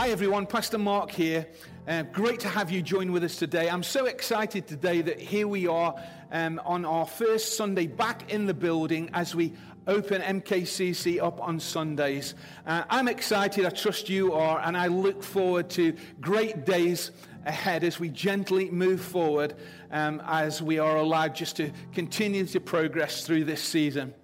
Hi, everyone. Pastor Mark here. Uh, great to have you join with us today. I'm so excited today that here we are um, on our first Sunday back in the building as we open MKCC up on Sundays. Uh, I'm excited. I trust you are. And I look forward to great days ahead as we gently move forward um, as we are allowed just to continue to progress through this season.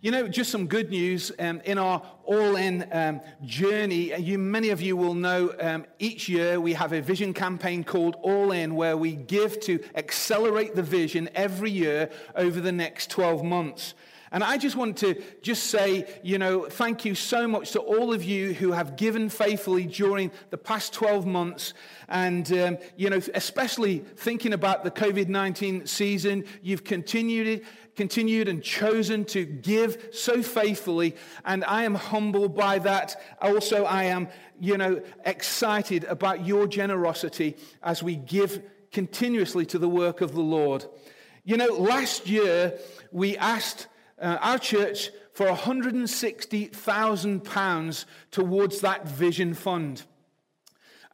You know, just some good news um, in our all in um, journey. You, many of you will know um, each year we have a vision campaign called All In, where we give to accelerate the vision every year over the next 12 months. And I just want to just say, you know, thank you so much to all of you who have given faithfully during the past 12 months. And, um, you know, especially thinking about the COVID 19 season, you've continued, continued and chosen to give so faithfully. And I am humbled by that. Also, I am, you know, excited about your generosity as we give continuously to the work of the Lord. You know, last year we asked uh, our church for £160,000 towards that vision fund.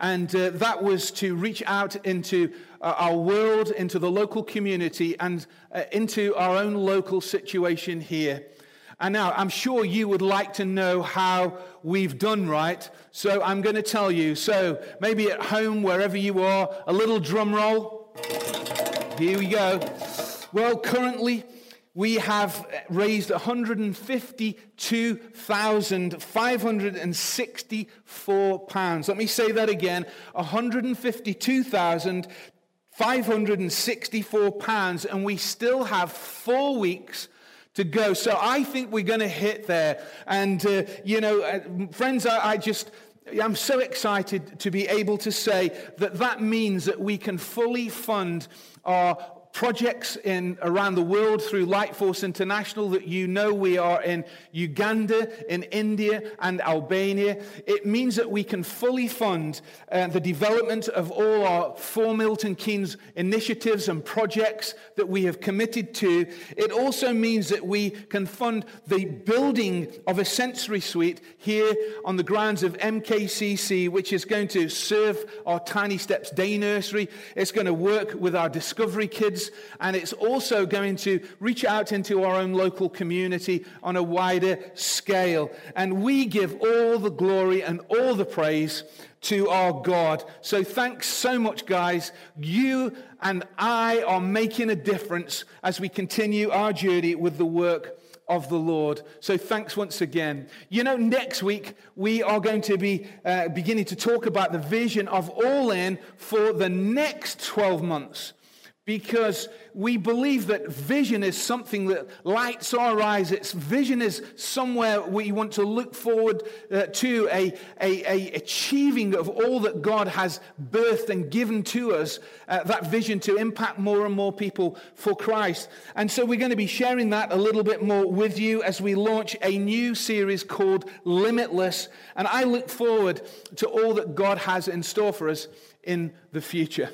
And uh, that was to reach out into uh, our world, into the local community, and uh, into our own local situation here. And now, I'm sure you would like to know how we've done right. So I'm going to tell you. So maybe at home, wherever you are, a little drum roll. Here we go. Well, currently, we have raised 152,564 pounds. Let me say that again 152,564 pounds, and we still have four weeks to go. So I think we're going to hit there. And, uh, you know, uh, friends, I, I just. I'm so excited to be able to say that that means that we can fully fund our projects in, around the world through Lightforce International that you know we are in Uganda, in India, and Albania. It means that we can fully fund uh, the development of all our four Milton Keynes initiatives and projects that we have committed to. It also means that we can fund the building of a sensory suite here on the grounds of MKCC, which is going to serve our Tiny Steps Day Nursery. It's going to work with our Discovery Kids and it's also going to reach out into our own local community on a wider scale. And we give all the glory and all the praise to our God. So thanks so much, guys. You and I are making a difference as we continue our journey with the work of the Lord. So thanks once again. You know, next week we are going to be uh, beginning to talk about the vision of All In for the next 12 months because we believe that vision is something that lights our eyes. It's vision is somewhere we want to look forward uh, to a, a, a, achieving of all that God has birthed and given to us. Uh, that vision to impact more and more people for Christ. And so we're going to be sharing that a little bit more with you as we launch a new series called Limitless. And I look forward to all that God has in store for us in the future.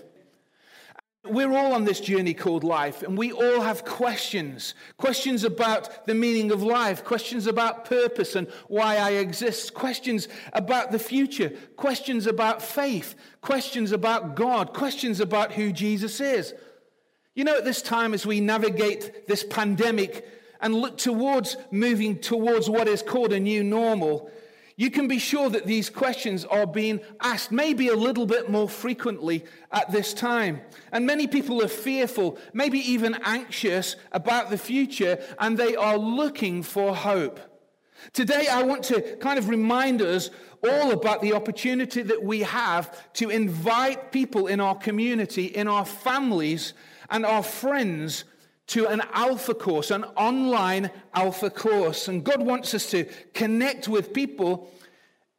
We're all on this journey called life, and we all have questions. Questions about the meaning of life, questions about purpose and why I exist, questions about the future, questions about faith, questions about God, questions about who Jesus is. You know, at this time, as we navigate this pandemic and look towards moving towards what is called a new normal, you can be sure that these questions are being asked maybe a little bit more frequently at this time. And many people are fearful, maybe even anxious about the future, and they are looking for hope. Today, I want to kind of remind us all about the opportunity that we have to invite people in our community, in our families, and our friends to an alpha course, an online alpha course. And God wants us to connect with people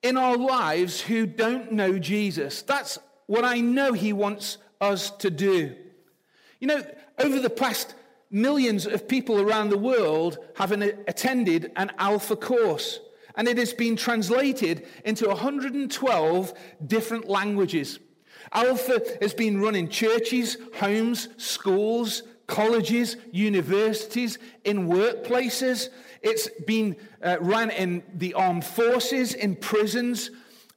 in our lives who don't know Jesus. That's what I know He wants us to do. You know, over the past millions of people around the world have an, attended an alpha course, and it has been translated into 112 different languages. Alpha has been run in churches, homes, schools, colleges, universities, in workplaces. It's been uh, run in the armed forces, in prisons,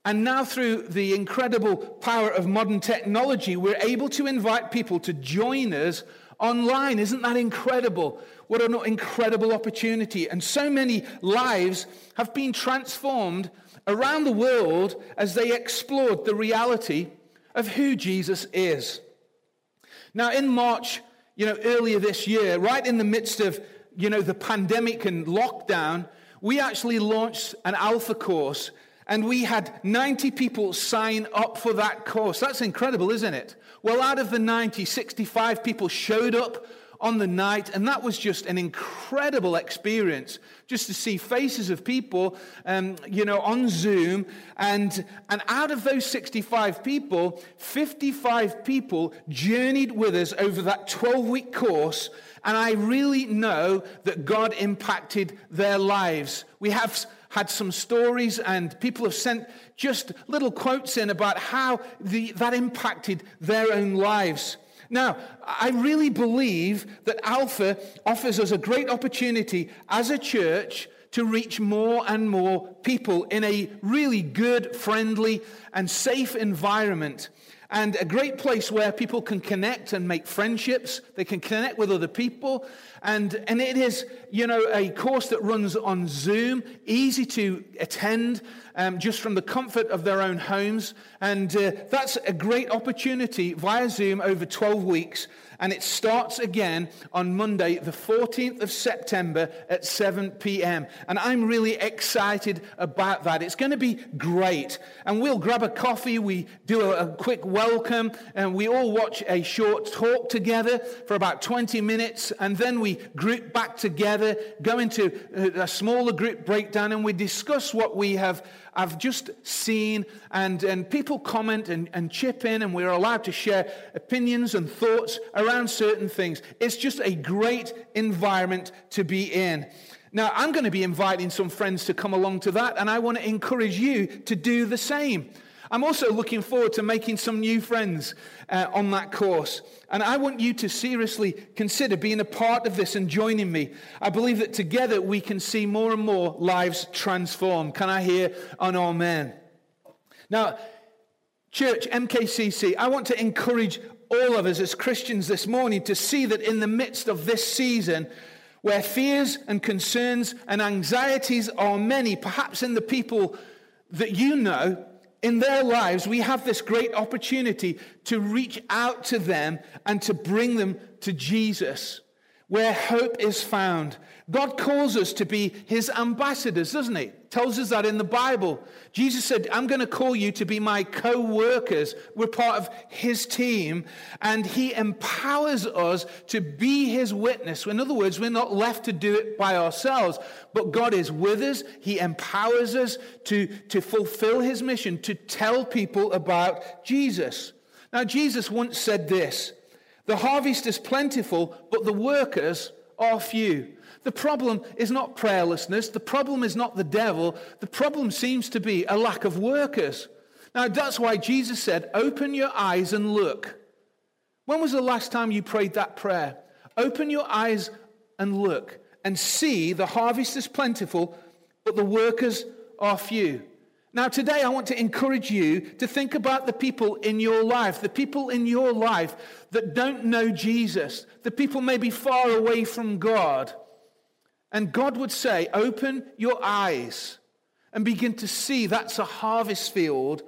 And now, through the incredible power of modern technology, we're able to invite people to join us online. Isn't that incredible? What an incredible opportunity. And so many lives have been transformed around the world as they explored the reality of who Jesus is. Now, in March, you know, earlier this year, right in the midst of, you know, the pandemic and lockdown, we actually launched an alpha course and we had 90 people sign up for that course. That's incredible, isn't it? Well, out of the 90, 65 people showed up on the night, and that was just an incredible experience just to see faces of people, um, you know, on Zoom. And, and out of those 65 people, 55 people journeyed with us over that 12 week course. And I really know that God impacted their lives. We have had some stories, and people have sent just little quotes in about how the, that impacted their own lives. Now, I really believe that Alpha offers us a great opportunity as a church to reach more and more people in a really good, friendly, and safe environment and a great place where people can connect and make friendships. They can connect with other people. And, and it is, you know, a course that runs on Zoom, easy to attend um, just from the comfort of their own homes. And uh, that's a great opportunity via Zoom over 12 weeks and it starts again on Monday, the 14th of September at 7 p.m. And I'm really excited about that. It's going to be great. And we'll grab a coffee, we do a, a quick welcome, and we all watch a short talk together for about 20 minutes, and then we group back together, go into uh, a smaller group breakdown, and we discuss what we have I've just seen, and, and people comment and, and chip in, and we're allowed to share opinions and thoughts around certain things. It's just a great environment to be in. Now, I'm going to be inviting some friends to come along to that, and I want to encourage you to do the same. I'm also looking forward to making some new friends uh, on that course. And I want you to seriously consider being a part of this and joining me. I believe that together we can see more and more lives transformed. Can I hear an amen? Now, church, MKCC, I want to encourage all of us as Christians this morning to see that in the midst of this season, where fears and concerns and anxieties are many, perhaps in the people that you know, in their lives, we have this great opportunity to reach out to them and to bring them to Jesus, where hope is found. God calls us to be his ambassadors, doesn't he? Tells us that in the Bible. Jesus said, I'm going to call you to be my co workers. We're part of his team, and he empowers us to be his witness. In other words, we're not left to do it by ourselves, but God is with us. He empowers us to, to fulfill his mission, to tell people about Jesus. Now, Jesus once said this The harvest is plentiful, but the workers are few. The problem is not prayerlessness. The problem is not the devil. The problem seems to be a lack of workers. Now, that's why Jesus said, Open your eyes and look. When was the last time you prayed that prayer? Open your eyes and look and see the harvest is plentiful, but the workers are few. Now, today I want to encourage you to think about the people in your life, the people in your life that don't know Jesus, the people maybe far away from God. And God would say, Open your eyes and begin to see that's a harvest field.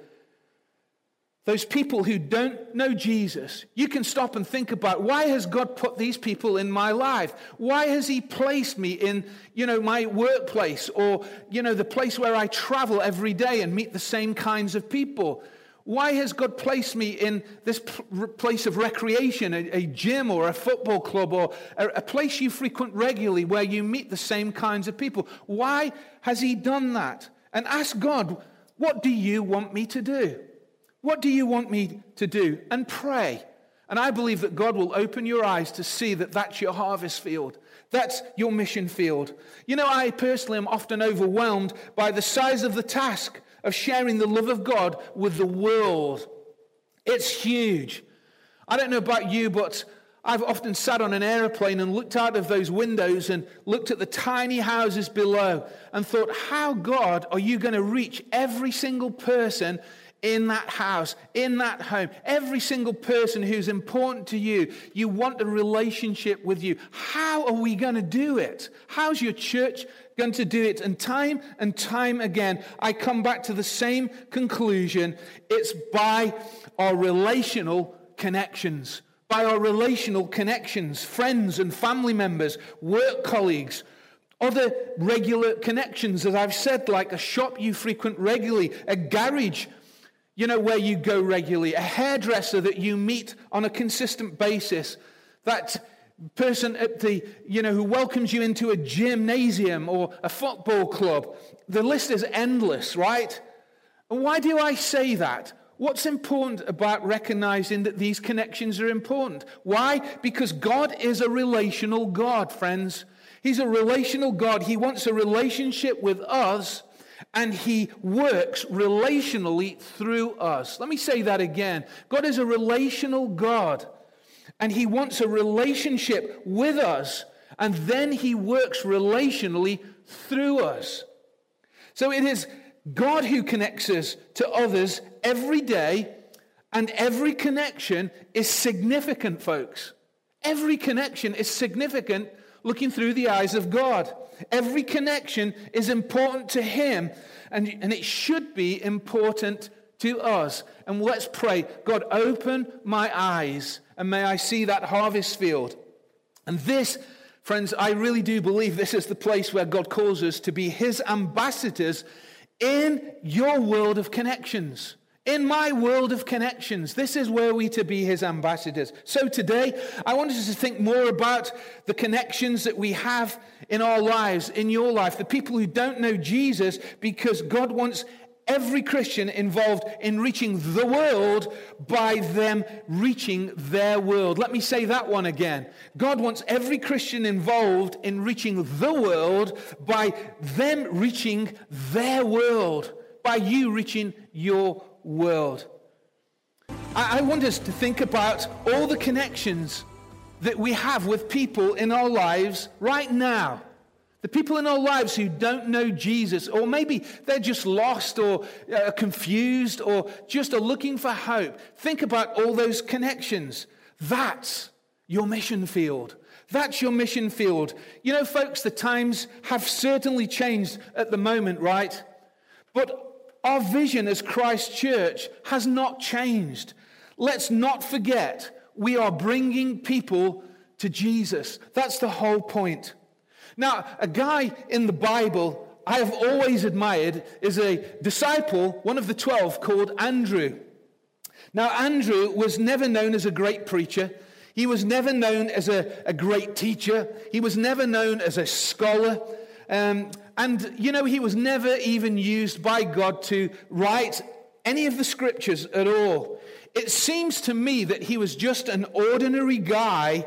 Those people who don't know Jesus, you can stop and think about why has God put these people in my life? Why has He placed me in, you know, my workplace or, you know, the place where I travel every day and meet the same kinds of people? Why has God placed me in this place of recreation, a, a gym or a football club or a, a place you frequent regularly where you meet the same kinds of people? Why has He done that? And ask God, what do you want me to do? What do you want me to do? And pray. And I believe that God will open your eyes to see that that's your harvest field. That's your mission field. You know, I personally am often overwhelmed by the size of the task of sharing the love of God with the world. It's huge. I don't know about you, but I've often sat on an aeroplane and looked out of those windows and looked at the tiny houses below and thought, how, God, are you going to reach every single person in that house, in that home, every single person who's important to you? You want a relationship with you. How are we going to do it? How's your church going to do it? And time and time again, I come back to the same conclusion it's by our relational connections by our relational connections, friends and family members, work colleagues, other regular connections, as I've said, like a shop you frequent regularly, a garage, you know, where you go regularly, a hairdresser that you meet on a consistent basis, that person at the, you know, who welcomes you into a gymnasium or a football club. The list is endless, right? And why do I say that? What's important about recognizing that these connections are important? Why? Because God is a relational God, friends. He's a relational God. He wants a relationship with us, and He works relationally through us. Let me say that again. God is a relational God, and He wants a relationship with us, and then He works relationally through us. So it is God who connects us to others every day, and every connection is significant, folks. Every connection is significant looking through the eyes of God. Every connection is important to Him, and, and it should be important to us. And let's pray God, open my eyes, and may I see that harvest field. And this, friends, I really do believe this is the place where God calls us to be His ambassadors in your world of connections. In my world of connections, this is where we to be his ambassadors. So today, I want us to think more about the connections that we have in our lives, in your life, the people who don't know Jesus, because God wants every Christian involved in reaching the world by them reaching their world. Let me say that one again. God wants every Christian involved in reaching the world by them reaching their world, by you reaching your world. I, want us to think about all the connections that we have with people in our lives right now. The people in our lives who don't know Jesus, or maybe they're just lost or uh, confused or just are looking for hope. Think about all those connections. That's your mission field. That's your mission field. You know, folks, the times have certainly changed at the moment, right? But our vision as Christ Church has not changed. Let's not forget, we are bringing people to Jesus. That's the whole point. Now, a guy in the Bible I have always admired is a disciple, one of the twelve, called Andrew. Now, Andrew was never known as a great preacher. He was never known as a, a great teacher. He was never known as a scholar. Um, and, you know, he was never even used by God to write any of the scriptures at all. It seems to me that he was just an ordinary guy,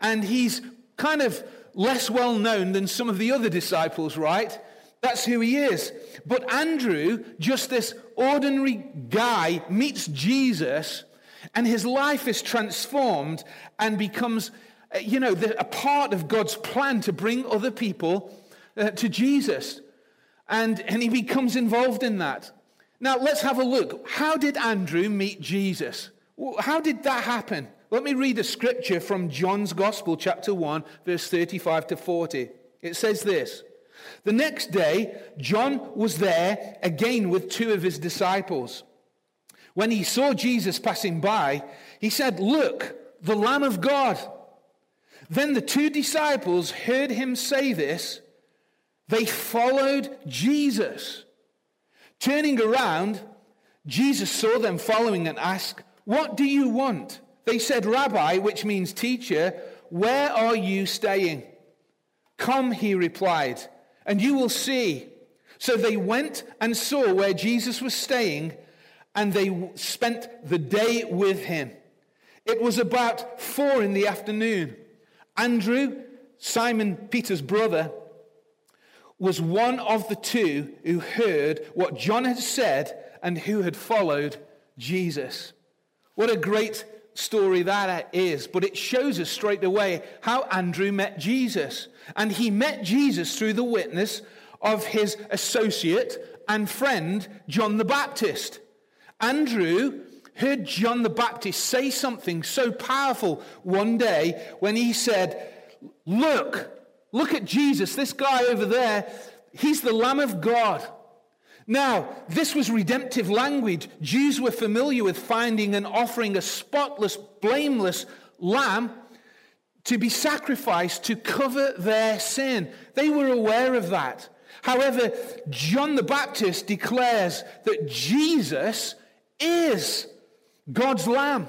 and he's kind of less well known than some of the other disciples, right? That's who he is. But Andrew, just this ordinary guy, meets Jesus, and his life is transformed and becomes, uh, you know, a part of God's plan to bring other people uh, to Jesus. And, and he becomes involved in that. Now, let's have a look. How did Andrew meet Jesus? How did that happen? Let me read a scripture from John's Gospel, chapter 1, verse 35 to 40. It says this The next day, John was there again with two of his disciples. When he saw Jesus passing by, he said, Look, the Lamb of God. Then the two disciples heard him say this. They followed Jesus. Turning around, Jesus saw them following and asked, What do you want? They said, Rabbi, which means teacher, where are you staying? Come, he replied, and you will see. So they went and saw where Jesus was staying, and they spent the day with him. It was about four in the afternoon. Andrew, Simon Peter's brother, was one of the two who heard what John had said and who had followed Jesus. What a great story that is, but it shows us straight away how Andrew met Jesus. And he met Jesus through the witness of his associate and friend, John the Baptist. Andrew heard John the Baptist say something so powerful one day when he said, Look, look at Jesus, this guy over there, he's the Lamb of God. Now, this was redemptive language. Jews were familiar with finding and offering a spotless, blameless lamb to be sacrificed to cover their sin. They were aware of that. However, John the Baptist declares that Jesus is God's lamb.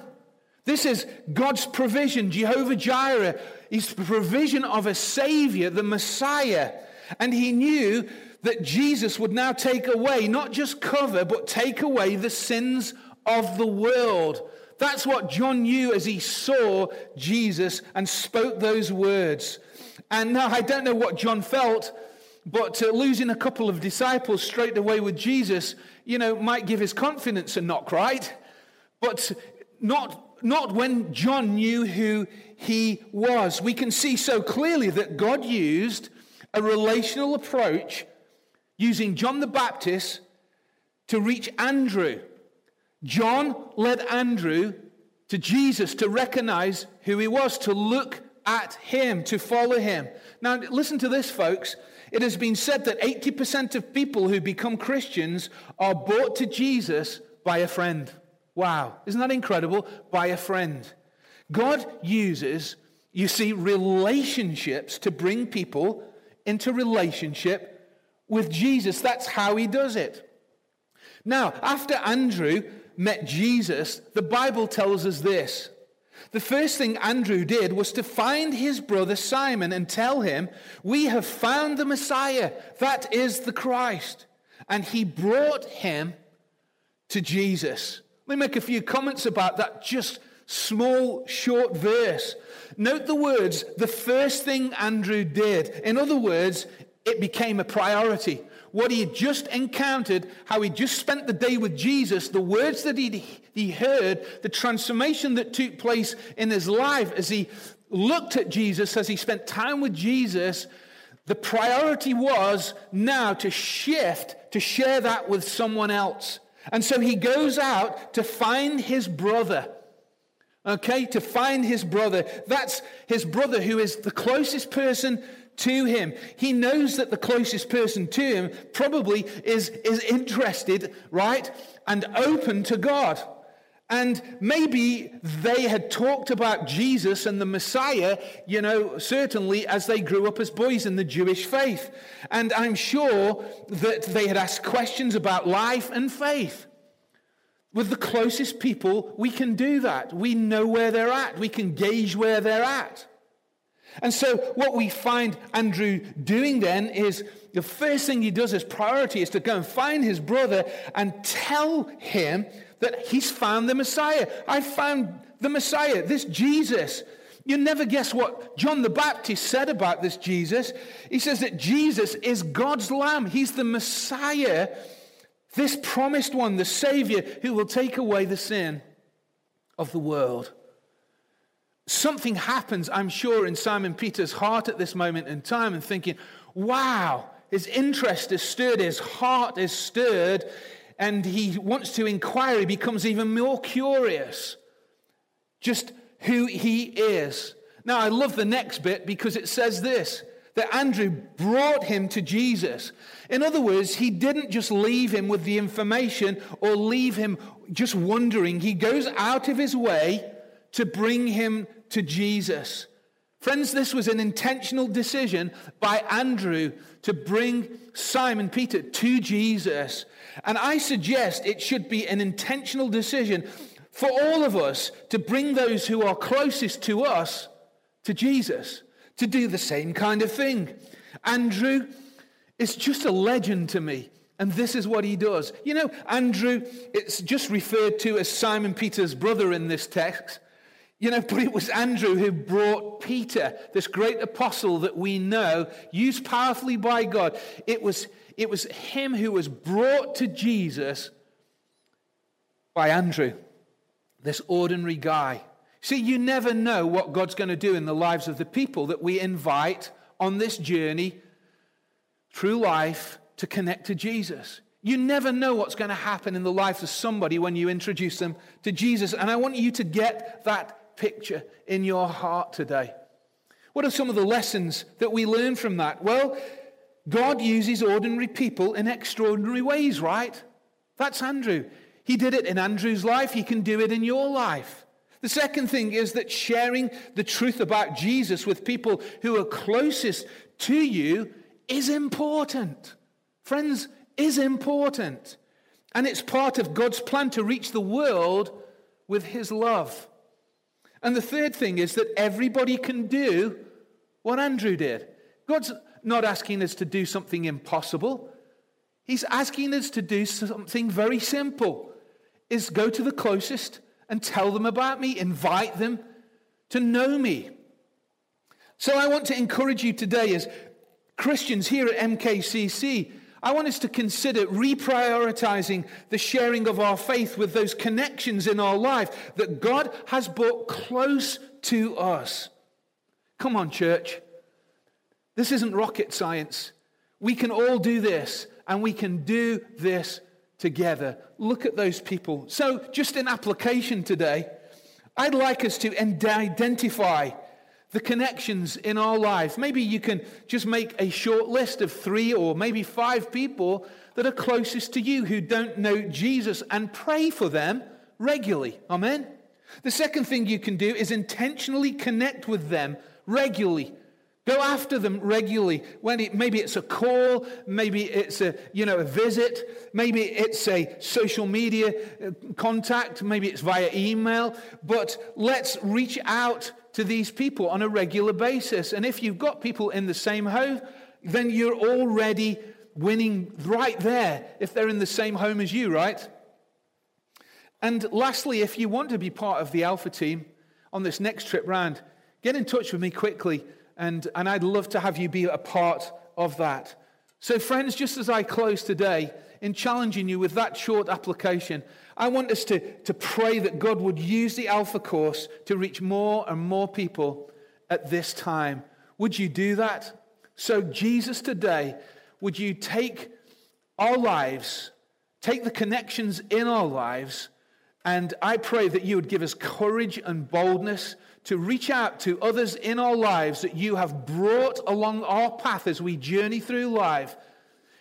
This is God's provision, Jehovah Jireh, his provision of a savior, the Messiah. And he knew that Jesus would now take away, not just cover, but take away the sins of the world. That's what John knew as he saw Jesus and spoke those words. And now I don't know what John felt, but uh, losing a couple of disciples straight away with Jesus, you know, might give his confidence a knock, right? But not, not when John knew who he was. We can see so clearly that God used a relational approach using John the Baptist to reach Andrew. John led Andrew to Jesus to recognize who he was, to look at him, to follow him. Now, listen to this, folks. It has been said that 80% of people who become Christians are brought to Jesus by a friend. Wow, isn't that incredible? By a friend. God uses, you see, relationships to bring people into relationship with Jesus. That's how he does it. Now, after Andrew met Jesus, the Bible tells us this. The first thing Andrew did was to find his brother Simon and tell him, We have found the Messiah, that is the Christ. And he brought him to Jesus. Let me make a few comments about that just small, short verse. Note the words, the first thing Andrew did. In other words, it became a priority. What he had just encountered, how he just spent the day with Jesus, the words that he he heard, the transformation that took place in his life as he looked at Jesus, as he spent time with Jesus, the priority was now to shift, to share that with someone else. And so he goes out to find his brother. Okay, to find his brother. That's his brother who is the closest person to him. He knows that the closest person to him probably is, is interested, right, and open to God. And maybe they had talked about Jesus and the Messiah, you know, certainly as they grew up as boys in the Jewish faith. And I'm sure that they had asked questions about life and faith. With the closest people, we can do that. We know where they're at, we can gauge where they're at. And so, what we find Andrew doing then is the first thing he does as priority is to go and find his brother and tell him that he's found the Messiah. I found the Messiah, this Jesus. You never guess what John the Baptist said about this Jesus. He says that Jesus is God's Lamb, he's the Messiah, this promised one, the Savior who will take away the sin of the world. Something happens, I'm sure, in Simon Peter's heart at this moment in time, and thinking, wow, his interest is stirred, his heart is stirred, and he wants to inquire. He becomes even more curious just who he is. Now, I love the next bit because it says this that Andrew brought him to Jesus. In other words, he didn't just leave him with the information or leave him just wondering. He goes out of his way to bring him to Jesus. Friends, this was an intentional decision by Andrew to bring Simon Peter to Jesus. And I suggest it should be an intentional decision for all of us to bring those who are closest to us to Jesus, to do the same kind of thing. Andrew is just a legend to me. And this is what he does. You know, Andrew, it's just referred to as Simon Peter's brother in this text. You know, but it was Andrew who brought Peter, this great apostle that we know, used powerfully by God. It was, it was him who was brought to Jesus by Andrew, this ordinary guy. See, you never know what God's going to do in the lives of the people that we invite on this journey through life to connect to Jesus. You never know what's going to happen in the life of somebody when you introduce them to Jesus. And I want you to get that picture in your heart today. What are some of the lessons that we learn from that? Well, God uses ordinary people in extraordinary ways, right? That's Andrew. He did it in Andrew's life, he can do it in your life. The second thing is that sharing the truth about Jesus with people who are closest to you is important. Friends, is important. And it's part of God's plan to reach the world with his love. And the third thing is that everybody can do what Andrew did. God's not asking us to do something impossible. He's asking us to do something very simple. Is go to the closest and tell them about me, invite them to know me. So I want to encourage you today as Christians here at MKCC, I want us to consider reprioritizing the sharing of our faith with those connections in our life that God has brought close to us. Come on, church. This isn't rocket science. We can all do this, and we can do this together. Look at those people. So, just in application today, I'd like us to identify the connections in our lives. Maybe you can just make a short list of three or maybe five people that are closest to you who don't know Jesus and pray for them regularly. Amen. The second thing you can do is intentionally connect with them regularly. Go after them regularly. When it, maybe it's a call, maybe it's a you know a visit, maybe it's a social media uh, contact, maybe it's via email. But let's reach out to these people on a regular basis. And if you've got people in the same home, then you're already winning right there if they're in the same home as you, right? And lastly, if you want to be part of the Alpha team on this next trip round, get in touch with me quickly and, and I'd love to have you be a part of that. So, friends, just as I close today in challenging you with that short application, I want us to, to pray that God would use the Alpha course to reach more and more people at this time. Would you do that? So, Jesus, today, would you take our lives, take the connections in our lives, and I pray that you would give us courage and boldness to reach out to others in our lives that you have brought along our path as we journey through life,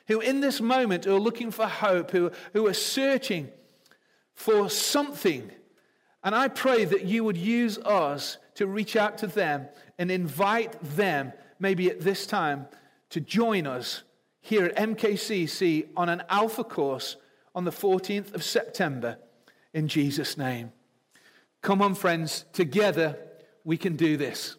who in this moment are looking for hope, who, who are searching for something. And I pray that you would use us to reach out to them and invite them, maybe at this time, to join us here at MKCC on an Alpha course on the 14th of September in Jesus' name. Come on, friends, together we can do this.